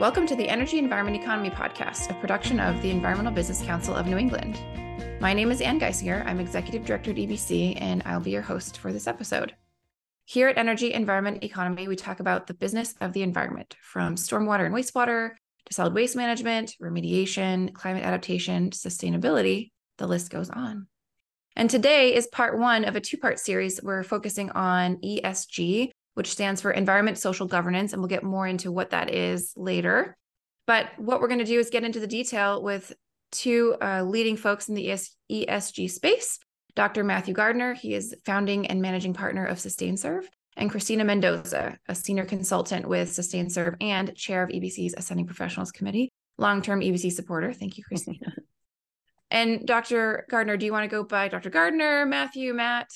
Welcome to the Energy Environment Economy podcast, a production of the Environmental Business Council of New England. My name is Ann Geisinger. I'm Executive Director at EBC, and I'll be your host for this episode. Here at Energy Environment Economy, we talk about the business of the environment from stormwater and wastewater to solid waste management, remediation, climate adaptation, sustainability. The list goes on. And today is part one of a two part series. We're focusing on ESG, which stands for Environment Social Governance. And we'll get more into what that is later. But what we're going to do is get into the detail with two uh, leading folks in the ES- ESG space Dr. Matthew Gardner, he is founding and managing partner of Sustainserv, and Cristina Mendoza, a senior consultant with Sustainserv and chair of EBC's Ascending Professionals Committee, long term EBC supporter. Thank you, Cristina. and Dr. Gardner, do you want to go by Dr. Gardner, Matthew, Matt?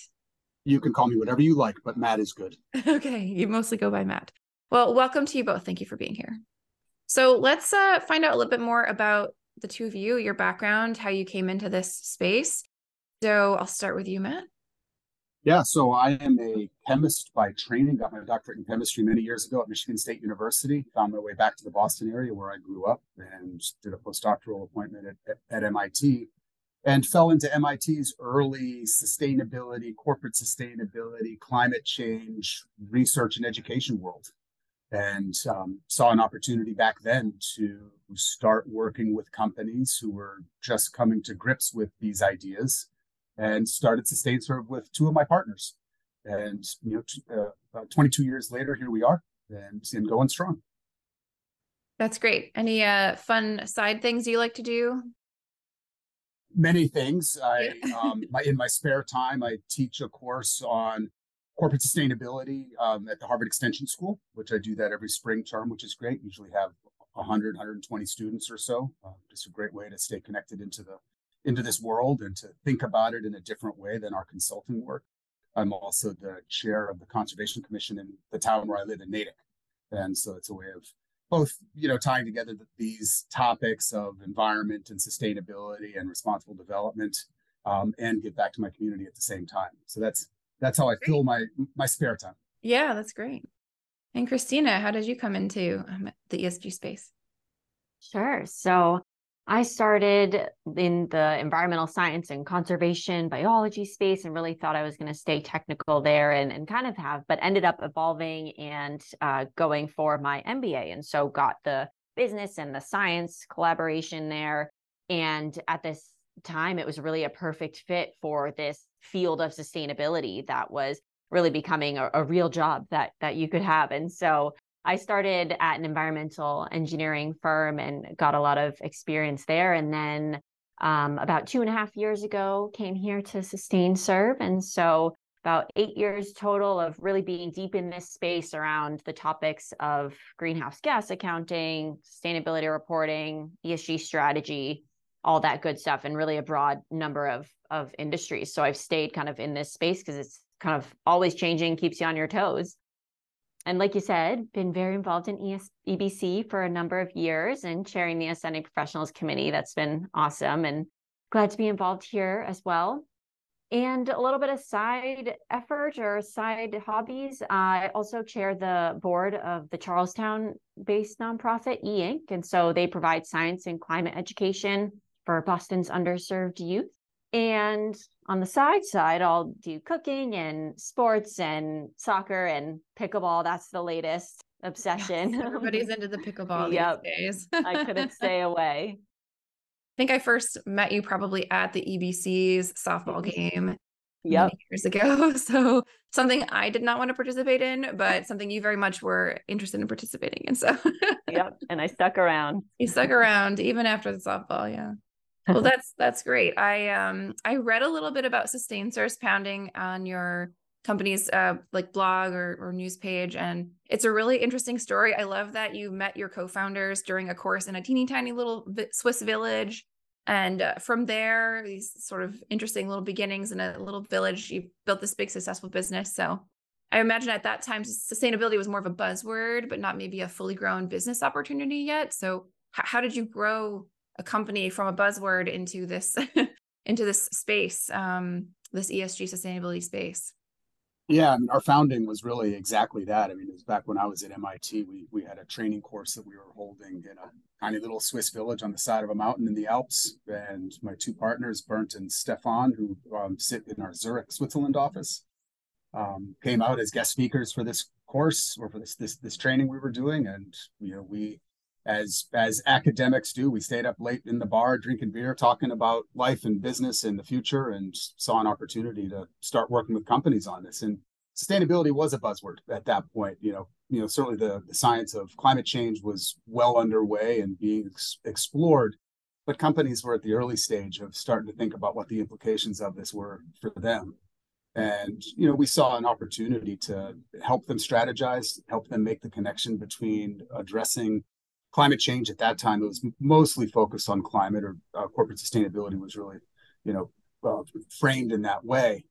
You can call me whatever you like, but Matt is good. okay, you mostly go by Matt. Well, welcome to you both. Thank you for being here. So let's uh, find out a little bit more about the two of you, your background, how you came into this space. So I'll start with you, Matt. Yeah, so I am a chemist by training. Got my doctorate in chemistry many years ago at Michigan State University. Found my way back to the Boston area where I grew up and did a postdoctoral appointment at, at, at MIT and fell into MIT's early sustainability, corporate sustainability, climate change research and education world. And um, saw an opportunity back then to start working with companies who were just coming to grips with these ideas and started Sustainserv with two of my partners. And, you know, t- uh, 22 years later, here we are and, and going strong. That's great. Any uh, fun side things you like to do many things. I, um, my, in my spare time, I teach a course on corporate sustainability um, at the Harvard Extension School, which I do that every spring term, which is great. Usually have 100, 120 students or so. Uh, just a great way to stay connected into the into this world and to think about it in a different way than our consulting work. I'm also the chair of the Conservation Commission in the town where I live in Natick. And so it's a way of both you know tying together these topics of environment and sustainability and responsible development um, and give back to my community at the same time. So that's that's how i great. fill my my spare time. Yeah that's great. And cristina how did you come into um, the esg space? Sure. So I started in the environmental science and conservation biology space and really thought I was going to stay technical there and, and kind of have, but ended up evolving and uh, going for my MBA. And so got the business and the science collaboration there. And at this time, it was really a perfect fit for this field of sustainability that was really becoming a, a real job that that you could have. And so I started at an environmental engineering firm and got a lot of experience there. And then um, about two and a half years ago, came here to Sustainserv. And so about eight years total of really being deep in this space around the topics of greenhouse gas accounting, sustainability reporting, ESG strategy, all that good stuff, and really a broad number of of industries. So I've stayed kind of in this space because it's kind of always changing, keeps you on your toes and like you said, been very involved in ES- EBC for a number of years and chairing the Ascending Professionals Committee. That's been awesome and glad to be involved here as well. And a little bit of side effort or side hobbies. I also chair the board of the Charlestown based nonprofit E Ink. And so they provide science and climate education for Boston's underserved youth. And on the side side, I'll do cooking and sports and soccer and pickleball. That's the latest obsession. Yes, everybody's into the pickleball yep. these days. I couldn't stay away. I think I first met you probably at the EBC's softball game yep. years ago. So something I did not want to participate in, but something you very much were interested in participating in. So yep. And I stuck around. You stuck around even after the softball. Yeah well that's that's great. I um i read a little bit about Sustainserv's pounding on your company's uh like blog or, or news page and it's a really interesting story. I love that you met your co-founders during a course in a teeny tiny little swiss village and uh, from there these sort of interesting little beginnings in a little village you built this big successful business. So i imagine at that time sustainability was more of a buzzword but not maybe a fully grown business opportunity yet. So how did you grow a company from a buzzword into this into this space um, this esg sustainability space Yeah, our founding was really exactly that. I mean, it was back when I was at MIT. We we had a training course that we were holding in a tiny little Swiss village on the side of a mountain in the Alps. And my two partners, Bernd and Stefan, who um, sit in our Zurich, Switzerland office, um, came out as guest speakers for this course or for this this this training we were doing. And you know, we as as academics do. We stayed up late in the bar drinking beer talking about life and business and the future and saw an opportunity to start working with companies on this. And sustainability was a buzzword at that point you know. You know certainly the, the science of climate change was well underway and being ex- explored but companies were at the early stage of starting to think about what the implications of this were for them. And you know we saw an opportunity to help them strategize help them make the connection between addressing climate change at that time it was mostly focused on climate or uh, corporate sustainability was really you know uh, framed in that way.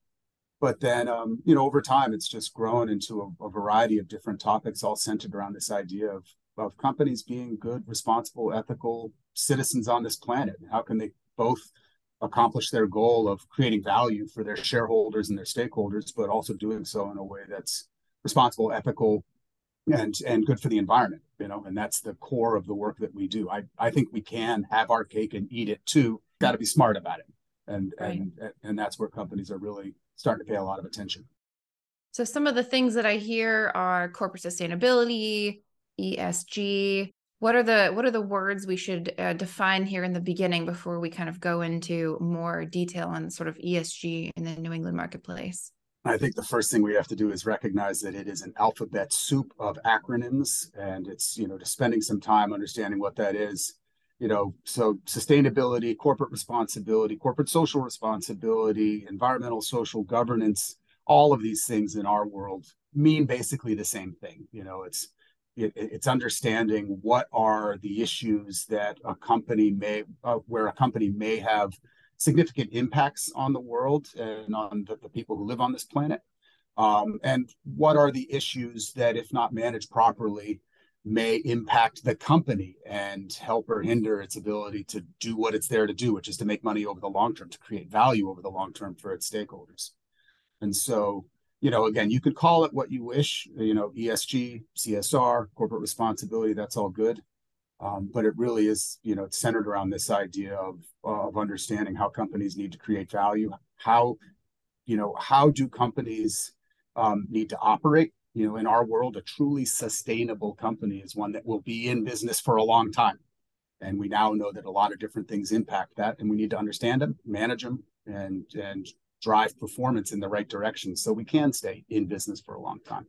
But then um, you know over time it's just grown into a, a, variety of different topics all centered around this idea of of companies being good responsible ethical citizens on this planet. How can they both accomplish their goal of creating value for their shareholders and their stakeholders but also doing so in a way that's responsible ethical and and good for the environment you know and that's the core of the work that we do. I i think we can have our cake and eat it too. Got to be smart about it. And right. and and that's where companies are really starting to pay a lot of attention. So some of the things that i hear are corporate sustainability esg what are the what are the words we should uh, define here in the beginning before we kind of go into more detail on sort of esg in the new england marketplace I think the first thing we have to do is recognize that it is an alphabet soup of acronyms, and it's you know just spending some time understanding what that is. You know, so sustainability, corporate responsibility, corporate social responsibility, environmental social governance, all of these things in our world mean basically the same thing. You know, it's it, it's understanding what are the issues that a company may uh, where a company may have significant impacts on the world and on the, the people who live on this planet? Um, and what are the issues that, if not managed properly, may impact the company and help or hinder its ability to do what it's there to do, which is to make money over the long term, to create value over the long term for its stakeholders. And so, you know, again, you could call it what you wish, you know, ESG, CSR, corporate responsibility, that's all good. Um, but it really is, you know, it's centered around this idea of of understanding how companies need to create value. How, you know, how do companies um, need to operate? You know, in our world, a truly sustainable company is one that will be in business for a long time, and we now know that a lot of different things impact that, and we need to understand them, manage them, and and drive performance in the right direction so we can stay in business for a long time.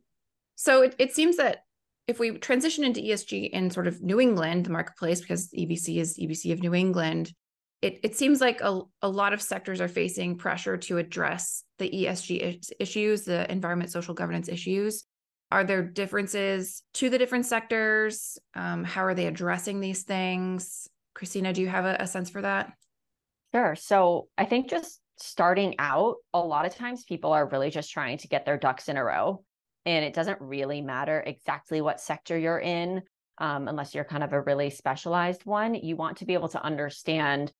So it, it seems that if we transition into ESG in sort of New England, the marketplace, because EBC is EBC of New England, it, it seems like a, a lot of sectors are facing pressure to address the ESG issues, the environment, social governance issues. Are there differences to the different sectors? Um, how are they addressing these things? Cristina, do you have a, a sense for that? Sure. So I think just starting out, a lot of times people are really just trying to get their ducks in a row and it doesn't really matter exactly what sector you're in um, unless you're kind of a really specialized one you want to be able to understand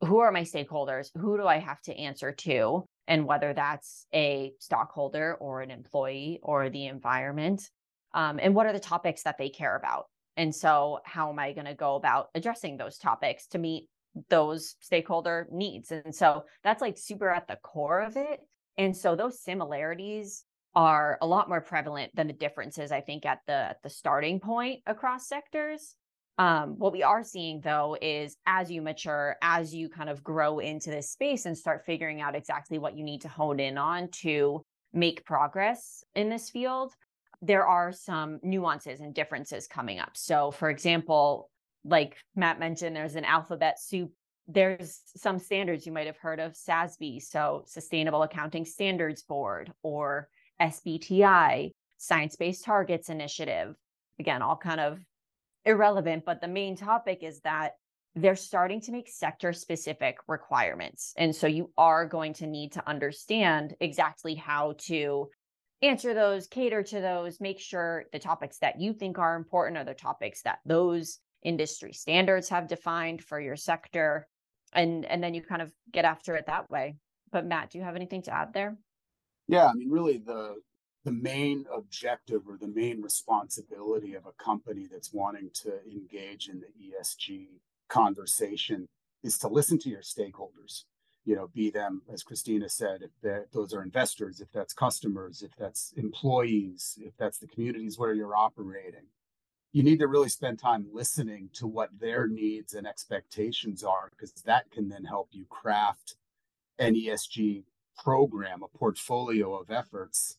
who are my stakeholders who do i have to answer to and whether that's a stockholder or an employee or the environment um, and what are the topics that they care about? And so how am i going to go about addressing those topics to meet those stakeholder needs? And so that's like super at the core of it. And so those similarities are a lot more prevalent than the differences i think at the at the starting point across sectors. Um, what we are seeing though is as you mature as you kind of grow into this space and start figuring out exactly what you need to hone in on to make progress in this field there are some nuances and differences coming up. So for example like matt mentioned there's an alphabet soup there's some standards you might have heard of SASB, so Sustainable Accounting Standards Board, or SBTI, Science Based Targets Initiative. Again, all kind of irrelevant, but the main topic is that they're starting to make sector specific requirements. And so you are going to need to understand exactly how to answer those, cater to those, make sure the topics that you think are important are the topics that those industry standards have defined for your sector. And, and then you kind of get after it that way. But Matt, do you have anything to add there? Yeah, I mean, really, the the main objective or the main responsibility of a company that's wanting to engage in the ESG conversation is to listen to your stakeholders. You know, be them, as Cristina said, if those are investors, if that's customers, if that's employees, if that's the communities where you're operating. You need to really spend time listening to what their needs and expectations are, because that can then help you craft an ESG program, a portfolio of efforts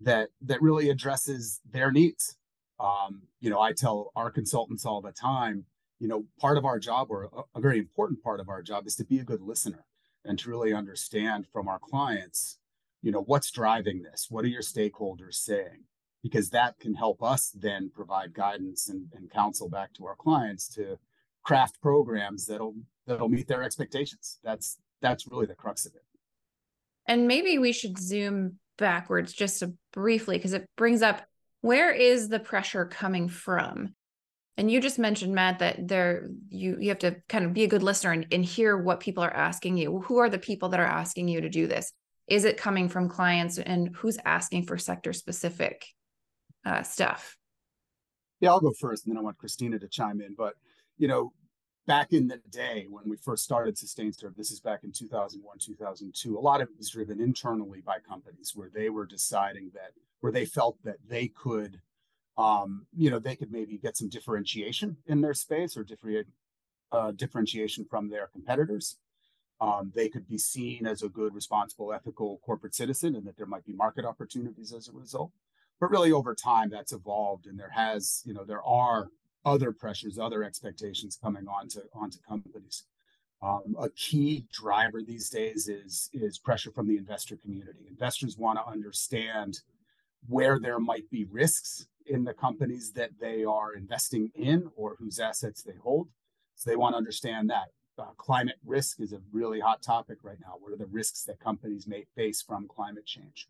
that that really addresses their needs. Um, you know, I tell our consultants all the time, you know, part of our job or a, a very important part of our job is to be a good listener and to really understand from our clients, you know, what's driving this? What are your stakeholders saying? Because that can help us then provide guidance and, and counsel back to our clients to craft programs that'll that'll meet their expectations. That's that's really the crux of it. And maybe we should zoom backwards just briefly because it brings up where is the pressure coming from? And you just mentioned, Matt, that there you you have to kind of be a good listener and, and hear what people are asking you. Who are the people that are asking you to do this? Is it coming from clients and who's asking for sector specific uh, stuff? Yeah, I'll go first, and then I want Cristina to chime in. But you know, back in the day when we first started Sustainserv, this is back in 2001, 2002, a lot of it was driven internally by companies where they were deciding that, where they felt that they could, um, you know, they could maybe get some differentiation in their space or uh, differentiation from their competitors. Um, they could be seen as a good, responsible, ethical corporate citizen and that there might be market opportunities as a result. But really over time that's evolved and there has, you know, there are other pressures, other expectations coming onto onto companies. Um, a key driver these days is is pressure from the investor community. Investors want to understand where there might be risks in the companies that they are investing in or whose assets they hold. So they want to understand that. Uh, climate risk is a really hot topic right now. What are the risks that companies may face from climate change?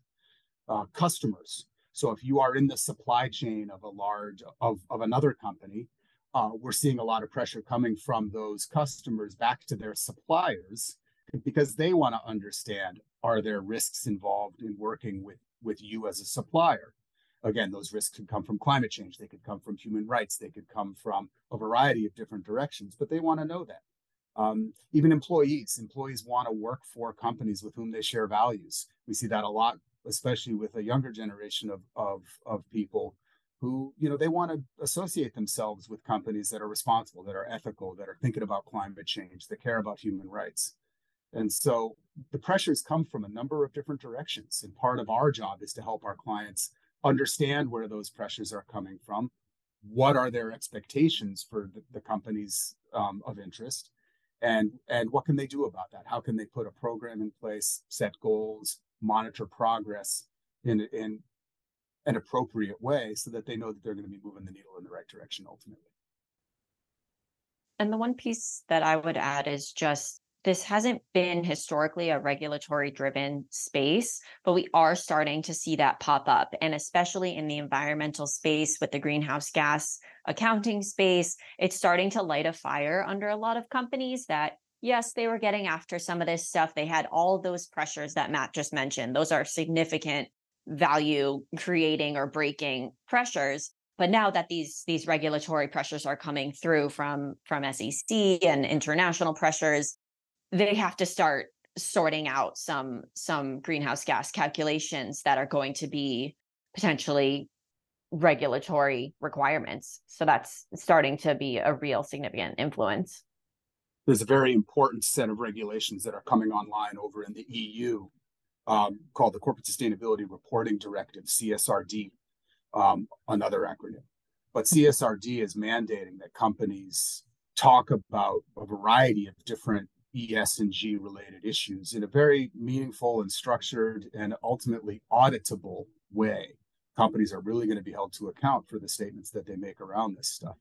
Uh, customers so if you are in the supply chain of a large of, of another company, uh, we're seeing a lot of pressure coming from those customers back to their suppliers because they want to understand are there risks involved in working with with you as a supplier? Again those risks could come from climate change they could come from human rights they could come from a variety of different directions but they want to know that. Um, even employees employees want to work for companies with whom they share values. We see that a lot especially with a younger generation of of of people who you know they want to associate themselves with companies that are responsible that are ethical that are thinking about climate change that care about human rights. And so the pressures come from a number of different directions and part of our job is to help our clients understand where those pressures are coming from what are their expectations for the, the companies um, of interest and and what can they do about that? How can they put a program in place set goals monitor progress in in an appropriate way so that they know that they're going to be moving the needle in the right direction ultimately. And the one piece that I would add is just this hasn't been historically a regulatory driven space, but we are starting to see that pop up. And especially in the environmental space with the greenhouse gas accounting space, it's starting to light a fire under a lot of companies that yes, they were getting after some of this stuff. They had all those pressures that Matt just mentioned. Those are significant value creating or breaking pressures. But now that these these regulatory pressures are coming through from from SEC and international pressures, they have to start sorting out some some greenhouse gas calculations that are going to be potentially regulatory requirements. So that's starting to be a real significant influence there's a very important set of regulations that are coming online over in the EU um, called the Corporate Sustainability Reporting Directive, CSRD, um, another acronym. But CSRD is mandating that companies talk about a variety of different ES and G related issues in a very meaningful and structured and ultimately auditable way. Companies are really going to be held to account for the statements that they make around this stuff.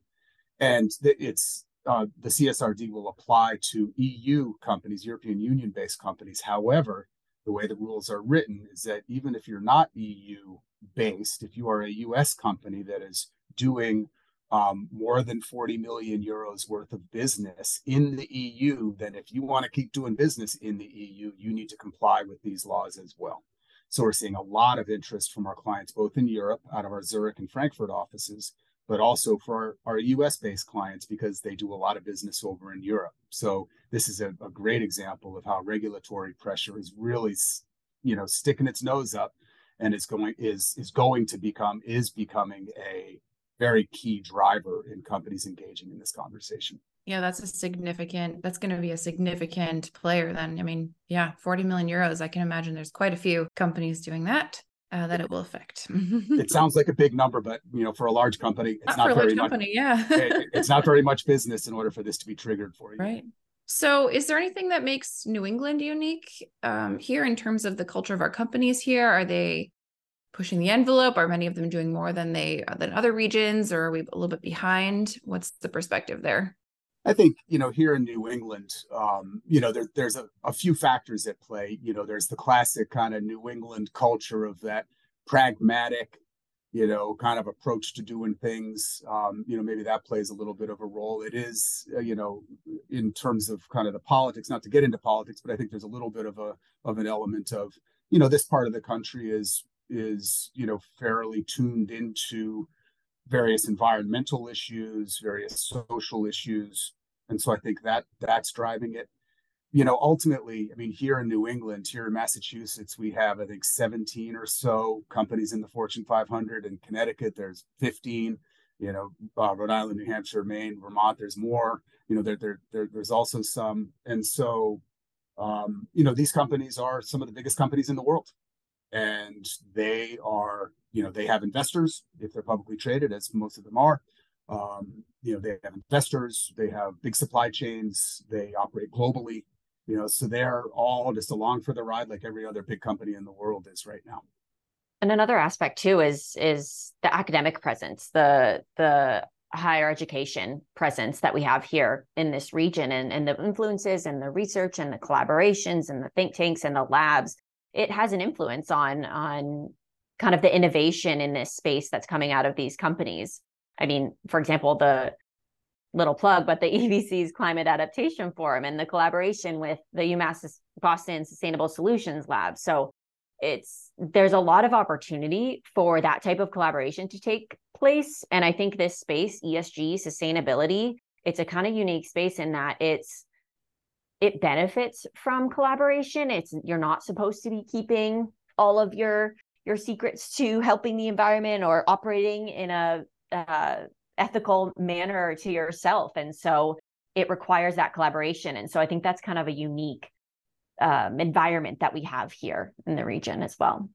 And it's uh, the CSRD will apply to EU companies, European Union based companies. However, the way the rules are written is that even if you're not EU based, if you are a US company that is doing um, more than 40 million euros worth of business in the EU, then if you want to keep doing business in the EU, you need to comply with these laws as well. So we're seeing a lot of interest from our clients, both in Europe, out of our Zurich and Frankfurt offices, but also for our, our US based clients because they do a lot of business over in Europe. So this is a, a great example of how regulatory pressure is really, you know, sticking its nose up and is going is is going to become is becoming a very key driver in companies engaging in this conversation. Yeah, that's a significant, that's going to be a significant player then. I mean, yeah, 40 million euros. I can imagine there's quite a few companies doing that. Uh, that it will affect. it sounds like a big number, but you know, for a large company, it's not, not very company, much. Yeah, it, it's not very much business in order for this to be triggered for you. Right. So, is there anything that makes New England unique um, here in terms of the culture of our companies here? Are they pushing the envelope? Are many of them doing more than they than other regions, or are we a little bit behind? What's the perspective there? I think you know here in New England, um, you know there, there's a, a few factors at play. You know, there's the classic kind of New England culture of that pragmatic, you know, kind of approach to doing things. Um, you know, maybe that plays a little bit of a role. It is, uh, you know, in terms of kind of the politics. Not to get into politics, but I think there's a little bit of a of an element of, you know, this part of the country is is you know fairly tuned into various environmental issues, various social issues. And so I think that that's driving it. You know, ultimately, I mean, here in New England, here in Massachusetts, we have, I think, 17 or so companies in the Fortune 500. In Connecticut, there's 15. You know, uh, Rhode Island, New Hampshire, Maine, Vermont, there's more. You know, there, there, there there's also some. And so, um, you know, these companies are some of the biggest companies in the world and they are you know they have investors if they're publicly traded as most of them are um, you know they have investors they have big supply chains they operate globally you know so they're all just along for the ride like every other big company in the world is right now. And another aspect too is is the academic presence the the higher education presence that we have here in this region and, and the influences and the research and the collaborations and the think tanks and the labs. It has an influence on on kind of the innovation in this space that's coming out of these companies. I mean, for example, the little plug, but the EBC's Climate Adaptation Forum and the collaboration with the UMass Boston Sustainable Solutions Lab. So it's there's a lot of opportunity for that type of collaboration to take place. And I think this space, ESG, sustainability, it's a kind of unique space in that it's it benefits from collaboration. It's you're not supposed to be keeping all of your your secrets to helping the environment or operating in a uh, ethical manner to yourself, and so it requires that collaboration. And so I think that's kind of a unique um, environment that we have here in the region as well.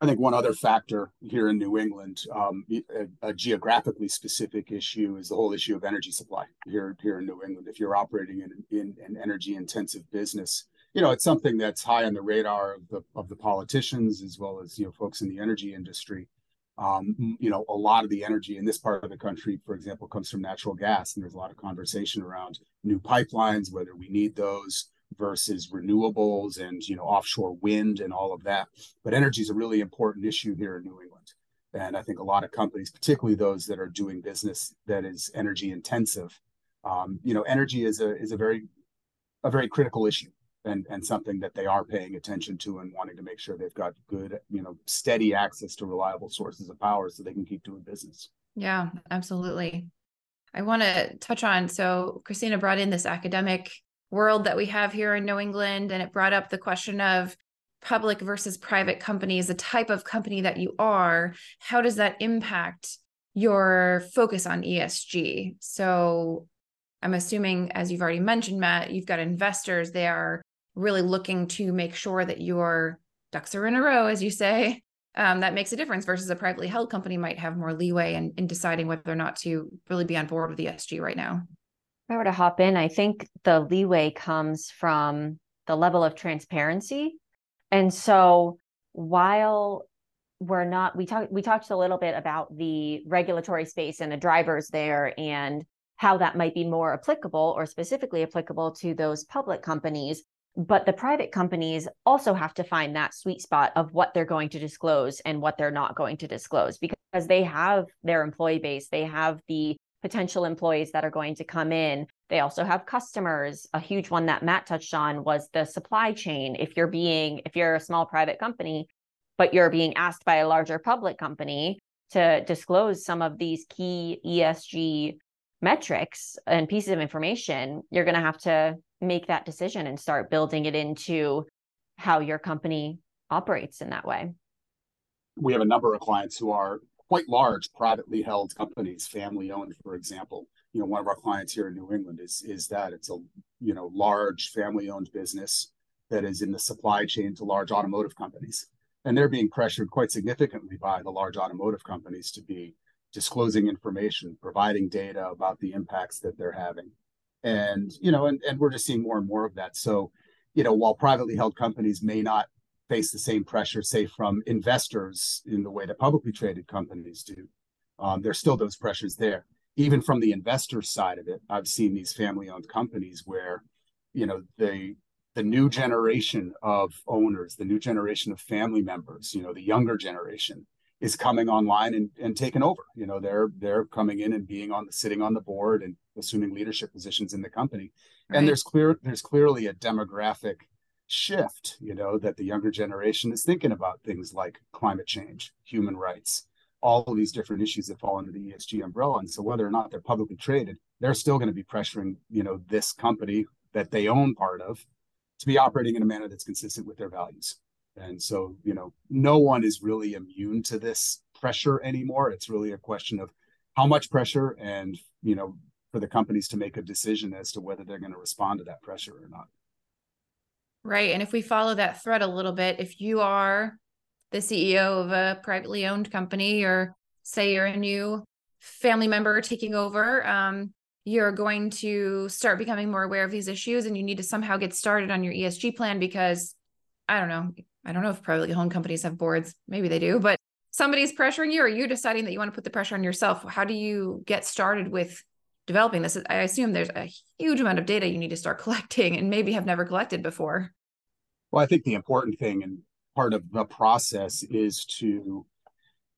I think one other factor here in New England, um, a, a, geographically specific issue, is the whole issue of energy supply here here in New England. If you're operating in, in an energy intensive business, you know it's something that's high on the radar of the of the politicians as well as you know folks in the energy industry. Um, you know, a lot of the energy in this part of the country, for example, comes from natural gas, and there's a lot of conversation around new pipelines, whether we need those versus renewables and you know offshore wind and all of that. But energy is a really important issue here in New England, and I think a lot of companies, particularly those that are doing business that is energy intensive, um, you know, energy is a is a very a very critical issue and and something that they are paying attention to and wanting to make sure they've got good you know steady access to reliable sources of power so they can keep doing business yeah absolutely i want to touch on so cristina brought in this academic world that we have here in New England. And it brought up the question of public versus private companies, the type of company that you are. How does that impact your focus on ESG? So I'm assuming, as you've already mentioned, Matt, you've got investors. They are really looking to make sure that your ducks are in a row, as you say. Um, that makes a difference versus a privately held company might have more leeway in, in deciding whether or not to really be on board with ESG right now. If I were to hop in, I think the leeway comes from the level of transparency. And so while we're not we talked we talked a little bit about the regulatory space and the drivers there and how that might be more applicable or specifically applicable to those public companies but the private companies also have to find that sweet spot of what they're going to disclose and what they're not going to disclose because they have their employee base they have the potential employees that are going to come in. They also have customers. A huge one that Matt touched on was the supply chain. If you're being, if you're a small private company, but you're being asked by a larger public company to disclose some of these key ESG metrics and pieces of information, you're going to have to make that decision and start building it into how your company operates in that way. We have a number of clients who are quite large privately held companies, family owned, for example. You know, one of our clients here in New England is is that it's a you know large family owned business that is in the supply chain to large automotive companies, and they're being pressured quite significantly by the large automotive companies to be disclosing information, providing data about the impacts that they're having, and you know, and and we're just seeing more and more of that. So, you know, while privately held companies may not face the same pressure, say, from investors in the way that publicly traded companies do. Um, there's still those pressures there. Even from the investor side of it, I've seen these family-owned companies where, you know, the the new generation of owners, the new generation of family members, you know, the younger generation is coming online and, and taking over. You know, they're they're coming in and being on the sitting on the board and assuming leadership positions in the company. Right. And there's clear there's clearly a demographic shift, you know, that the younger generation is thinking about things like climate change, human rights, all of these different issues that fall under the ESG umbrella. And so whether or not they're publicly traded, they're still going to be pressuring, you know, this company that they own part of to be operating in a manner that's consistent with their values. And so, you know, no one is really immune to this pressure anymore. It's really a question of how much pressure and, you know, for the companies to make a decision as to whether they're going to respond to that pressure or not. Right. And if we follow that thread a little bit, if you are the CEO of a privately owned company, or say you're a new family member taking over, um, you're going to start becoming more aware of these issues and you need to somehow get started on your ESG plan because I don't know. I don't know if privately owned companies have boards. Maybe they do, but somebody's pressuring you or you deciding that you want to put the pressure on yourself. How do you get started with developing this i assume there's a huge amount of data you need to start collecting and maybe have never collected before well i think the important thing and part of the process is to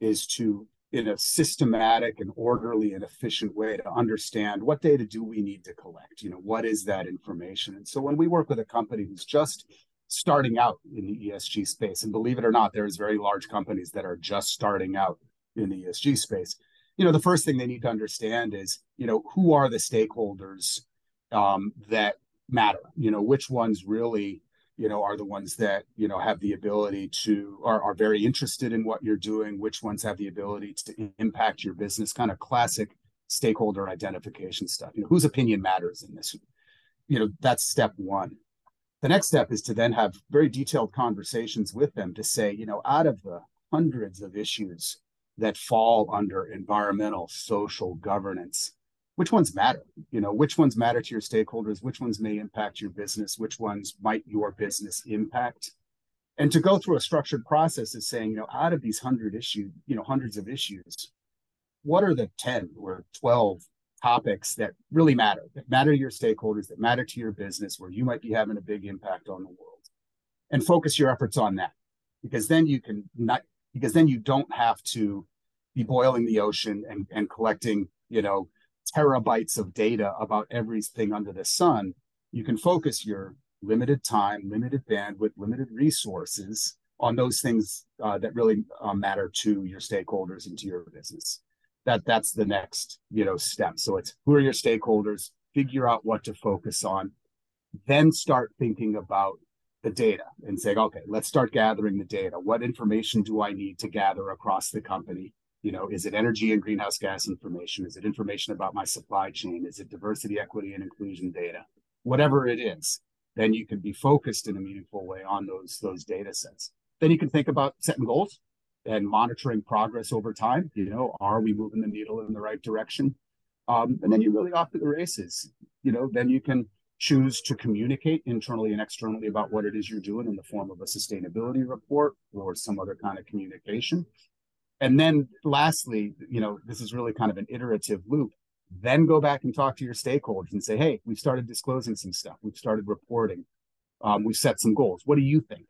is to in a systematic and orderly and efficient way to understand what data do we need to collect you know what is that information and so when we work with a company who's just starting out in the esg space. And believe it or not there's very large companies that are just starting out in the esg space. You know the first thing they need to understand is you know who are the stakeholders um, that matter? You know which ones really you know are the ones that you know have the ability to are, are very interested in what you're doing? Which ones have the ability to impact your business? Kind of classic stakeholder identification stuff. You know whose opinion matters in this? You know that's step one the next step is to then have very detailed conversations with them to say you know out of the hundreds of issues that fall under environmental, social governance. Which ones matter? You know, which ones matter to your stakeholders? Which ones may impact your business? Which ones might your business impact? And to go through a structured process is saying, you know, out of these hundred issues, you know, hundreds of issues, what are the 10 or 12 topics that really matter, that matter to your stakeholders, that matter to your business, where you might be having a big impact on the world? And focus your efforts on that. Because then you can not because then you don't have to be boiling the ocean and, and collecting, you know, terabytes of data about everything under the sun. You can focus your limited time, limited bandwidth, limited resources on those things uh, that really uh, matter to your stakeholders and to your business. That that's the next you know step. So it's who are your stakeholders? Figure out what to focus on, then start thinking about the data and saying, okay, let's start gathering the data. What information do I need to gather across the company? You know, is it energy and greenhouse gas information? Is it information about my supply chain? Is it diversity, equity, and inclusion data? Whatever it is, then you can be focused in a meaningful way on those those data sets. Then you can think about setting goals and monitoring progress over time. You know, are we moving the needle in the right direction? Um, and then you're really off to the races. You know, then you can choose to communicate internally and externally about what it is you're doing in the form of a sustainability report or some other kind of communication. And then lastly, you know, this is really kind of an iterative loop. Then go back and talk to your stakeholders and say, hey, we've started disclosing some stuff. We've started reporting. Um, we've set some goals. What do you think?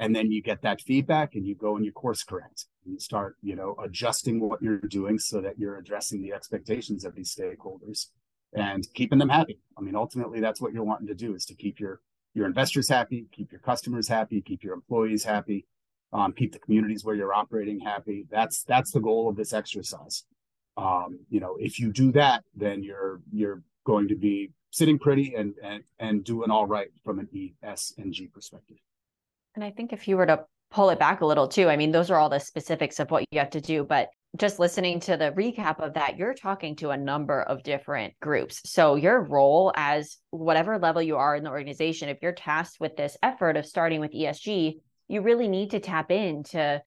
And then you get that feedback and you go and you course correct. And you start, you know, adjusting what you're doing so that you're addressing the expectations of these stakeholders and keeping them happy. I mean, ultimately, that's what you're wanting to do is to keep your your investors happy, keep your customers happy, keep your employees happy, um, keep the communities where you're operating happy. That's that's the goal of this exercise. Um, you know, if you do that, then you're you're going to be sitting pretty and and and doing all right from an E, S, and G perspective. And I think if you were to pull it back a little too, I mean, those are all the specifics of what you have to do, but just listening to the recap of that, you're talking to a number of different groups. So, your role as whatever level you are in the organization, if you're tasked with this effort of starting with ESG, you really need to tap into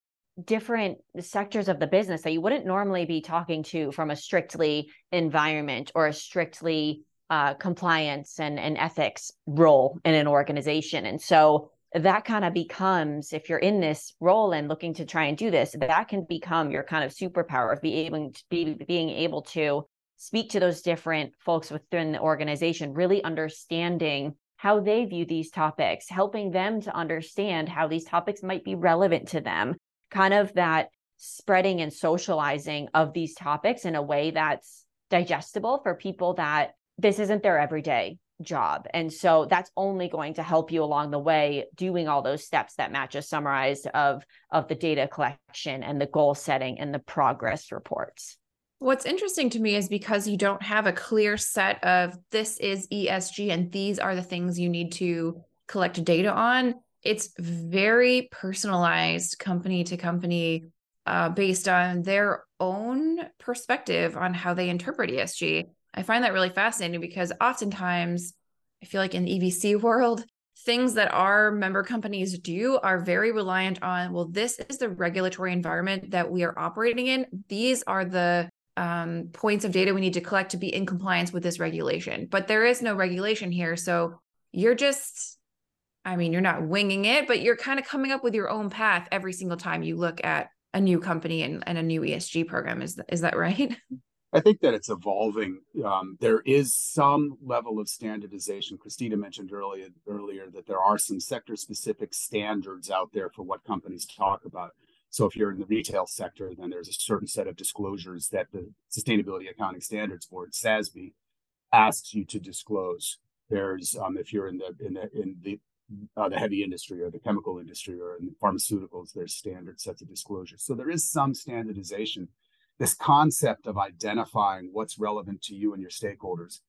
different sectors of the business that you wouldn't normally be talking to from a strictly environment or a strictly uh, compliance and, and ethics role in an organization. And so that kind of becomes, if you're in this role and looking to try and do this, that can become your kind of superpower of being able to be being able to speak to those different folks within the organization, really understanding how they view these topics, helping them to understand how these topics might be relevant to them, kind of that spreading and socializing of these topics in a way that's digestible for people that this isn't their everyday job. And so that's only going to help you along the way doing all those steps that Matt just summarized of of the data collection and the goal setting and the progress reports. What's interesting to me is because you don't have a clear set of this is ESG and these are the things you need to collect data on. It's very personalized company to company uh, based on their own perspective on how they interpret ESG. I find that really fascinating because oftentimes I feel like in the EBC world, things that our member companies do are very reliant on well this is the regulatory environment that we are operating in these are the um, points of data we need to collect to be in compliance with this regulation. But there is no regulation here. So you're just, I mean, you're not winging it, but you're kind of coming up with your own path every single time you look at a new company and, and a new ESG program. Is, is that right? I think that it's evolving. Um, there is some level of standardization. Cristina mentioned earlier earlier that there are some sector specific standards out there for what companies talk about. So if you're in the retail sector, then there's a certain set of disclosures that the Sustainability Accounting Standards Board (SASB) asks you to disclose. There's um, if you're in the in the in the uh, the heavy industry or the chemical industry or in the pharmaceuticals, there's standard sets of disclosures. So there is some standardization. This concept of identifying what's relevant to you and your stakeholders,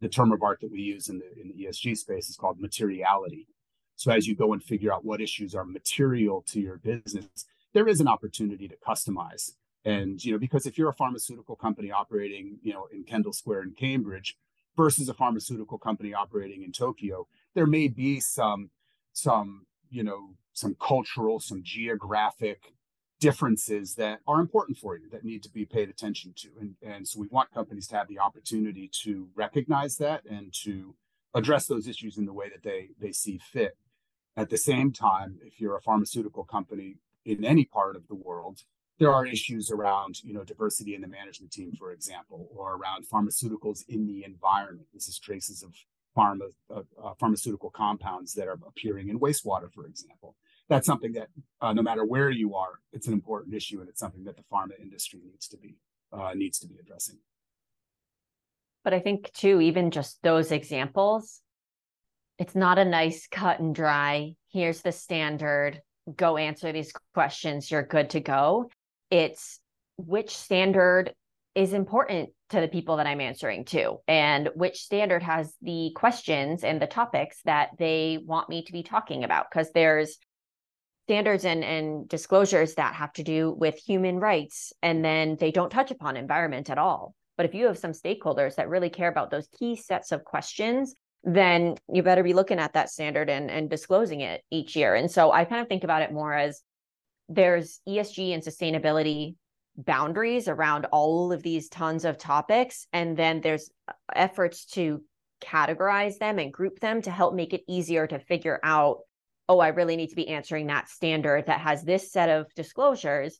the term of art that we use in the in the ESG space is called materiality. So as you go and figure out what issues are material to your business, there is an opportunity to customize. And, you know, because if you're a pharmaceutical company operating, you know, in Kendall Square in Cambridge versus a pharmaceutical company operating in Tokyo, there may be some, some, you know, some cultural, some geographic differences that are important for you that need to be paid attention to. And, and so we want companies to have the opportunity to recognize that and to address those issues in the way that they they see fit. At the same time, if you're a pharmaceutical company in any part of the world, there are issues around you know diversity in the management team, for example, or around pharmaceuticals in the environment. This is traces of pharma uh, uh, pharmaceutical compounds that are appearing in wastewater, for example. That's something that uh, no matter where you are, it's an important issue, and it's something that the pharma industry needs to be uh, needs to be addressing. But I think too, even just those examples, it's not a nice cut and dry. Here's the standard go answer these questions, you're good to go. It's which standard is important to the people that I'm answering to, and which standard has the questions and the topics that they want me to be talking about. Because there's standards and, and disclosures that have to do with human rights, and then they don't touch upon environment at all. But if you have some stakeholders that really care about those key sets of questions, then you better be looking at that standard and, and disclosing it each year. And so I kind of think about it more as there's ESG and sustainability boundaries around all of these tons of topics. And then there's uh, efforts to categorize them and group them to help make it easier to figure out, oh, I really need to be answering that standard that has this set of disclosures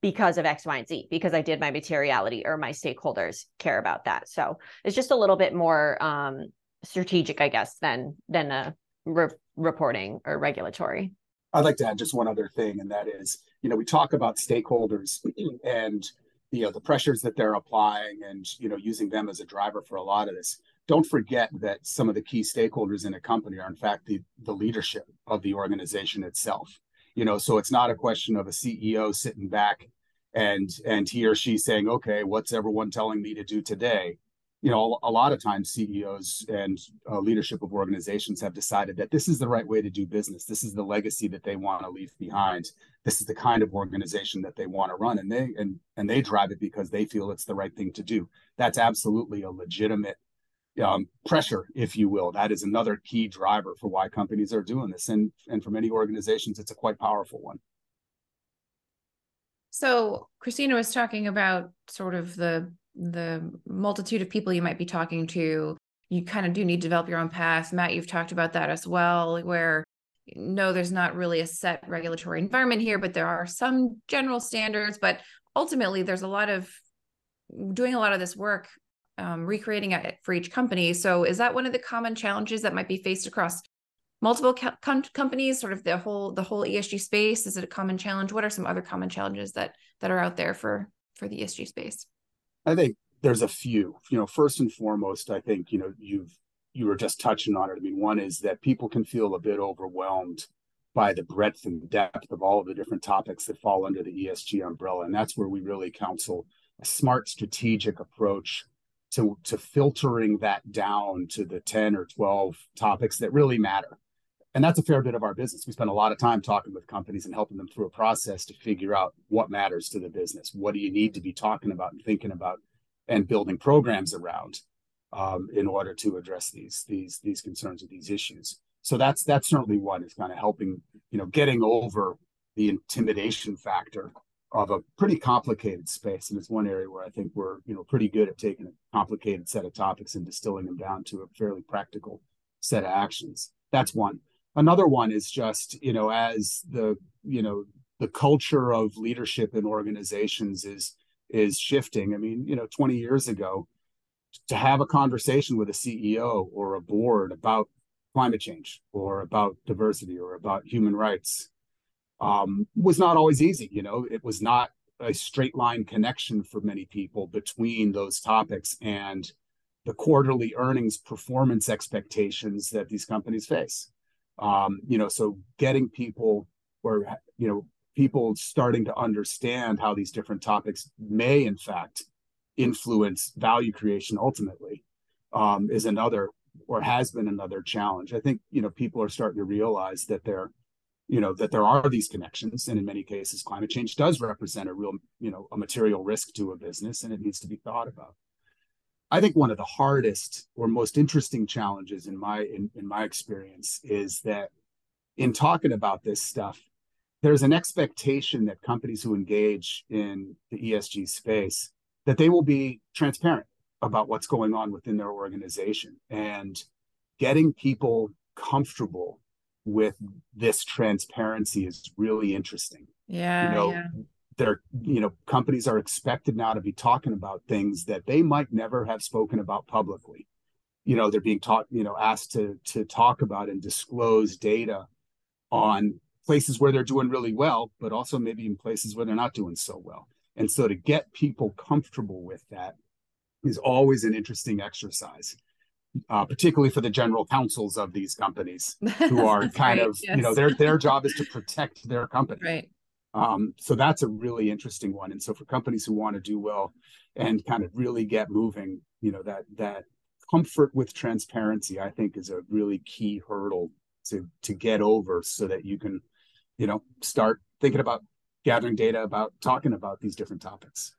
because of X, Y, and Z, because I did my materiality or my stakeholders care about that. So it's just a little bit more um, strategic, I guess, than than a re- reporting or regulatory. I'd like to add just one other thing, and that is, you know, we talk about stakeholders and you know the pressures that they're applying, and you know, using them as a driver for a lot of this. Don't forget that some of the key stakeholders in a company are, in fact, the the leadership of the organization itself. you know so it's not a question of a ceo sitting back and and he or she saying okay what's everyone telling me to do today? You know a lot of times ceos and uh, leadership of organizations have decided that this is the right way to do business. This is the legacy that they want to leave behind. This is the kind of organization that they want to run and they and and they drive it because they feel it's the right thing to do. That's absolutely a legitimate um, pressure if you will that is another key driver for why companies are doing this and and for many organizations it's a quite powerful one so Cristina was talking about sort of the the multitude of people you might be talking to. You kind of do need to develop your own path. Matt, you've talked about that as well, where no, there's not really a set regulatory environment here, but there are some general standards. But ultimately, there's a lot of doing a lot of this work, um, recreating it for each company. So, is that one of the common challenges that might be faced across multiple co- companies sort of the whole the whole esg space? Is it a common challenge? What are some other common challenges that that are out there for for the esg space? I think there's a few. You know first and foremost i think you know you've you were just touching on it. I mean one is that people can feel a bit overwhelmed by the breadth and depth of all of the different topics that fall under the esg umbrella. And that's where we really counsel a smart strategic approach to, to filtering that down to the 10 or 12 topics that really matter and that's a fair bit of our business. We spend a lot of time talking with companies and helping them through a process to figure out what matters to the business. What do you need to be talking about and thinking about, and building programs around um, in order to address these these these concerns or these issues. So that's that's certainly one is kind of helping you know getting over the intimidation factor of a pretty complicated space, and it's one area where I think we're you know pretty good at taking a complicated set of topics and distilling them down to a fairly practical set of actions. That's one another one is just you know as the you know the culture of leadership in organizations is is shifting i mean you know 20 years ago to have a conversation with a ceo or a board about climate change or about diversity or about human rights um, was not always easy you know? It was not a straight line connection for many people between those topics and the quarterly earnings performance expectations that these companies face. Um, you know so getting people or you know people starting to understand how these different topics may in fact influence value creation ultimately um, is another or has been another challenge. I think you know people are starting to realize that there you know that there are these connections. And in many cases climate change does represent a real you know a material risk to a business and it needs to be thought about. I think one of the hardest or most interesting challenges in my in, in my experience is that in talking about this stuff, there's an expectation that companies who engage in the ESG space that they will be transparent about what's going on within their organization. And getting people comfortable with this transparency is really interesting. Yeah, you know, yeah. they're you know companies are expected now to be talking about things that they might never have spoken about publicly. You know they're being taught you know asked to to talk about and disclose data on places where they're doing really well but also maybe in places where they're not doing so well. And so to get people comfortable with that is always an interesting exercise uh, particularly for the general counsels of these companies who are kind right, of yes. you know their their job is to protect their company right um, so that's a really interesting one. And so for companies who want to do well and kind of really get moving, you know, that that comfort with transparency, I think, is a really key hurdle to to get over, so that you can, you know, start thinking about gathering data about talking about these different topics.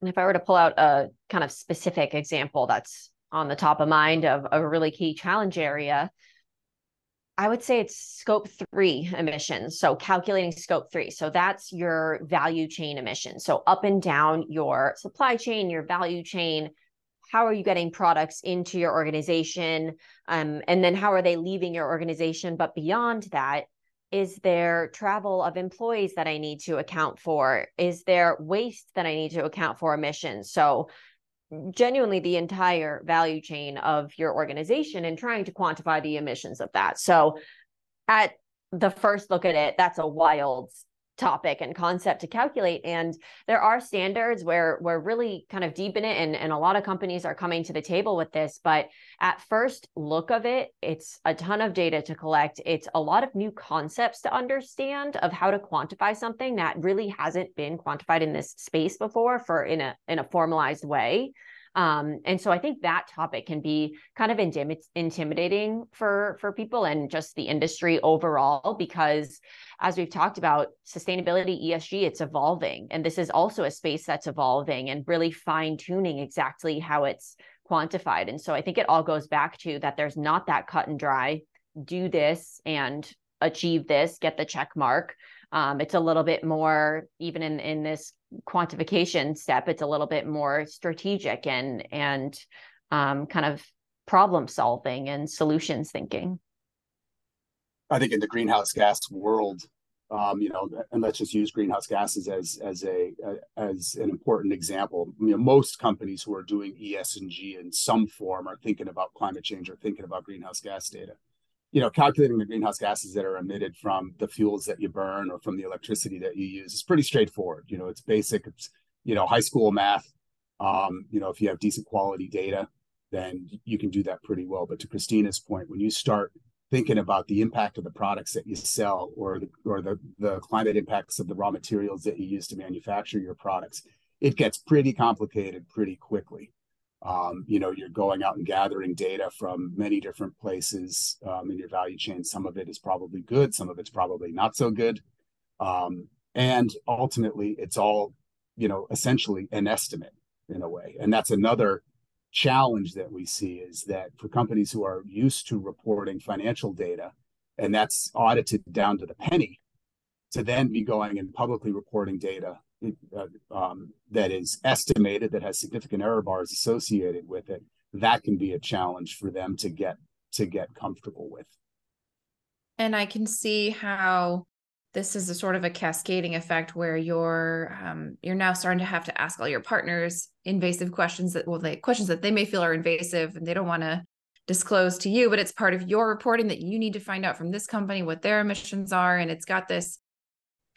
And if I were to pull out a kind of specific example that's on the top of mind of a really key challenge area, I would say it's scope three emissions. So calculating scope three. So that's your value chain emissions. So up and down your supply chain, your value chain. How are you getting products into your organization? Um, and then how are they leaving your organization? But beyond that, is there travel of employees that I need to account for? Is there waste that I need to account for emissions? So mm, genuinely the entire value chain of your organization and trying to quantify the emissions of that. So at the first look at it, that's a wild topic and concept to calculate and there are standards where we're really kind of deep in it and, and a lot of companies are coming to the table with this but at first look of it it's a ton of data to collect. It's a lot of new concepts to understand of how to quantify something that really hasn't been quantified in this space before for in a in a formalized way um, and so I think that topic can be kind of intim- intimidating for for people and just the industry overall because as we've talked about sustainability ESG it's evolving and this is also a space that's evolving and really fine tuning exactly how it's quantified. And so I think it all goes back to that there's not that cut and dry do this and achieve this, get the check mark. Um, it's a little bit more even in in this quantification step it's a little bit more strategic and and um, kind of problem solving and solutions thinking. I think in the greenhouse gas world um, you know and let's just use greenhouse gases as as a, as an important example. You know most companies who are doing es and g in some form are thinking about climate change or thinking about greenhouse gas data you know, calculating the greenhouse gases that are emitted from the fuels that you burn or from the electricity that you use is pretty straightforward. You know, it's basic. It's you know, high school math. Um, you know, if you have decent quality data, then you can do that pretty well. But to Cristina's point, when you start thinking about the impact of the products that you sell or the or the, the climate impacts of the raw materials that you use to manufacture your products, it gets pretty complicated pretty quickly. Um, you know, you're going out and gathering data from many different places um, in your value chain. Some of it is probably good, some of it's probably not so good. Um, and ultimately, it's all, you know, essentially an estimate in a way. And that's another challenge that we see is that for companies who are used to reporting financial data, and that's audited down to the penny, to then be going and publicly reporting data uh, um, that is estimated that has significant error bars associated with it that can be a challenge for them to get to get comfortable with. And i can see how this is a sort of a cascading effect where you're um, you're now starting to have to ask all your partners invasive questions that well they questions that they may feel are invasive and they don't want to disclose to you but it's part of your reporting that you need to find out from this company what their emissions are and it's got this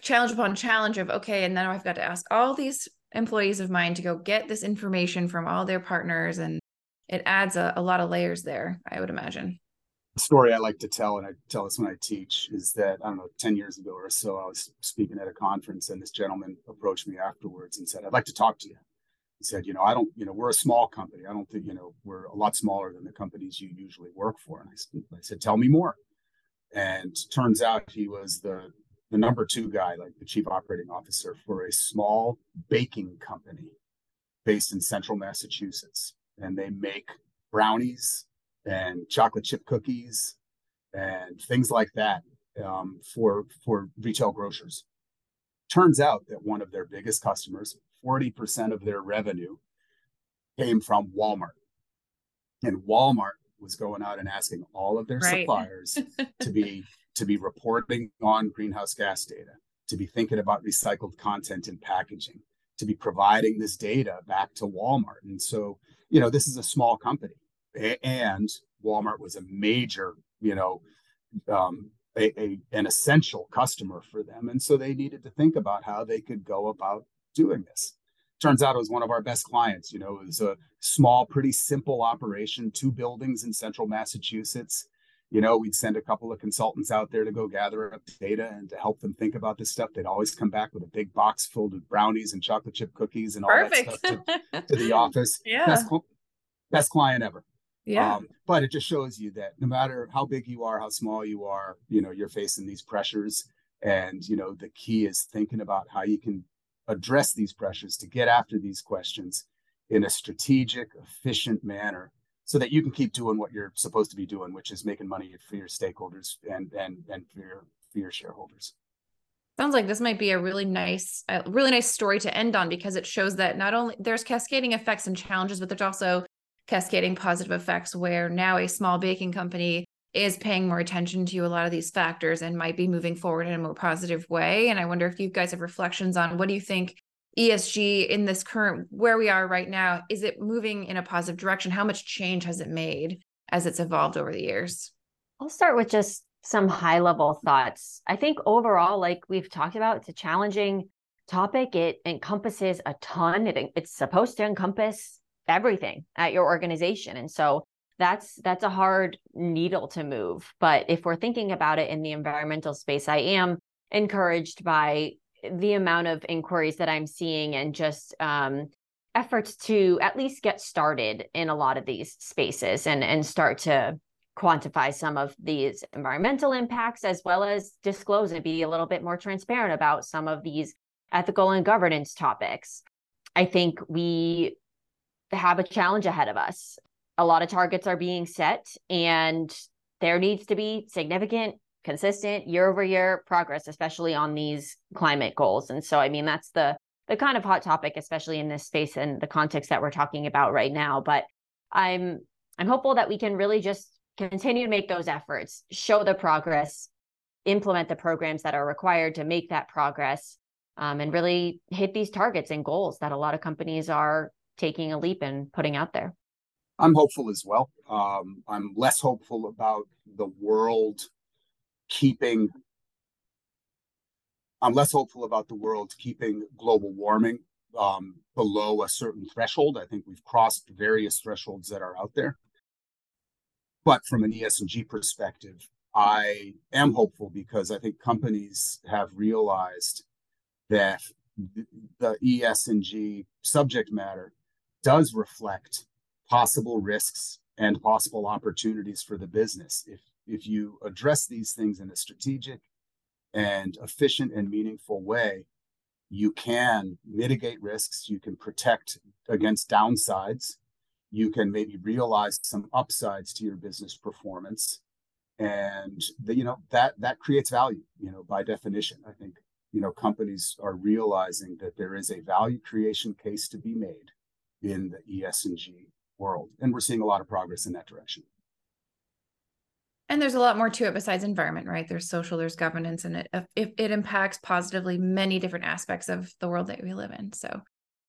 challenge upon challenge of okay and then i've got to ask all these employees of mine to go get this information from all their partners and it adds a, a lot of layers there i would imagine. The story i like to tell and i tell this when i teach is that i don't know 10 years ago or so i was speaking at a conference and this gentleman approached me afterwards and said i'd like to talk to you. He said you know i don't you know we're a small company. I don't think you know we're a lot smaller than the companies you usually work for. And i, I said tell me more. And turns out he was the the number two guy, like the chief operating officer for a small baking company based in central Massachusetts. And they make brownies and chocolate chip cookies and things like that um, for, for retail grocers. Turns out that one of their biggest customers, 40% of their revenue came from Walmart. And Walmart was going out and asking all of their right. suppliers to be to be reporting on greenhouse gas data, to be thinking about recycled content and packaging, to be providing this data back to Walmart. And so, you know, this is a small company, and Walmart was a major, you know, um, a, a, an essential customer for them. And so they needed to think about how they could go about doing this. Turns out it was one of our best clients. You know, it was a small, pretty simple operation, two buildings in central Massachusetts you know, we'd send a couple of consultants out there to go gather up data and to help them think about this stuff. They'd always come back with a big box filled with brownies and chocolate chip cookies and all Perfect. that stuff to, to the office. yeah. Best, best client ever. Yeah. Um, but it just shows you that no matter how big you are, how small you are, you know, you're facing these pressures. And, you know, the key is thinking about how you can address these pressures to get after these questions in a strategic, efficient manner so that you can keep doing what you're supposed to be doing, which is making money for your stakeholders and and and for your for your shareholders. Sounds like this might be a really nice, a really nice story to end on because it shows that not only there's cascading effects and challenges, but there's also cascading positive effects where now a small baking company is paying more attention to a lot of these factors and might be moving forward in a more positive way. And I wonder if you guys have reflections on what do you think ESG in this current where we are right now, is it moving in a positive direction? How much change has it made as it's evolved over the years? I'll start with just some high level thoughts. I think overall, like we've talked about, it's a challenging topic. It encompasses a ton. It, it's supposed to encompass everything at your organization. And so that's that's a hard needle to move. But if we're thinking about it in the environmental space, I am encouraged by the amount of inquiries that I'm seeing and just um, efforts to at least get started in a lot of these spaces and and start to quantify some of these environmental impacts as well as disclose and be a little bit more transparent about some of these ethical and governance topics. I think we have a challenge ahead of us. A lot of targets are being set, and there needs to be significant, consistent year over year progress, especially on these climate goals. And so, I mean, that's the the kind of hot topic, especially in this space and the context that we're talking about right now. But I'm I'm hopeful that we can really just continue to make those efforts, show the progress, implement the programs that are required to make that progress, um, and really hit these targets and goals that a lot of companies are taking a leap and putting out there. I'm hopeful as well. Um, I'm less hopeful about the world keeping. I'm less hopeful about the world keeping global warming um, below a certain threshold. I think we've crossed various thresholds that are out there. But from an ESG perspective, I am hopeful because I think companies have realized that the ESG subject matter does reflect possible risks and possible opportunities for the business. If if you address these things in a strategic and efficient and meaningful way, you can mitigate risks, you can protect against downsides, you can maybe realize some upsides to your business performance and the, you know that that creates value you know by definition i think you know companies are realizing that there is a value creation case to be made in the ESG world, and we're seeing a lot of progress in that direction. And there's a lot more to it besides environment, right? There's social, there's governance, and it it, it impacts positively many different aspects of the world that we live in. So,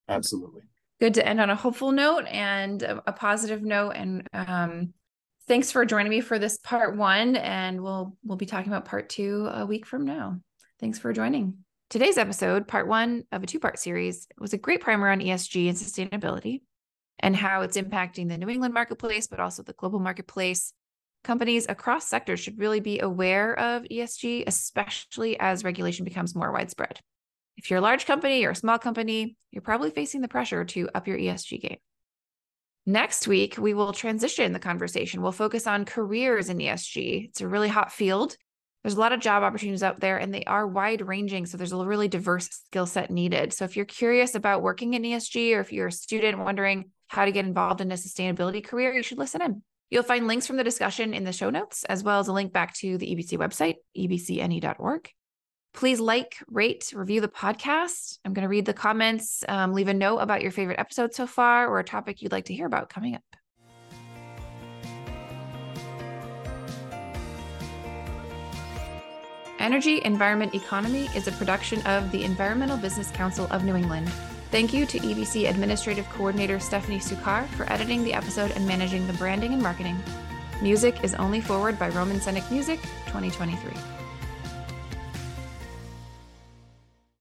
absolutely good to end on a hopeful note and a, a positive note. And um, thanks for joining me for this part one, and we'll we'll be talking about part two a week from now. Thanks for joining. Today's episode, part one of a two part series, was a great primer on ESG and sustainability and how it's impacting the New England marketplace, but also the global marketplace. Companies across sectors should really be aware of ESG, especially as regulation becomes more widespread. If you're a large company or a small company, you're probably facing the pressure to up your ESG game. Next week, we will transition the conversation. We'll focus on careers in ESG. It's a really hot field there's a lot of job opportunities out there and they are wide ranging. So there's a really diverse skill set needed. So if you're curious about working in ESG or if you're a student wondering how to get involved in a sustainability career, you should listen in. You'll find links from the discussion in the show notes, as well as a link back to the EBC website, ebcne.org. Please like, rate, review the podcast. I'm going to read the comments. Um, leave a note about your favorite episode so far or a topic you'd like to hear about coming up. Energy, Environment, Economy is a production of the Environmental Business Council of New England. Thank you to EBC Administrative Coordinator Stephanie Sukar for editing the episode and managing the branding and marketing. Music is only forward by Roman Senyk Music 2023.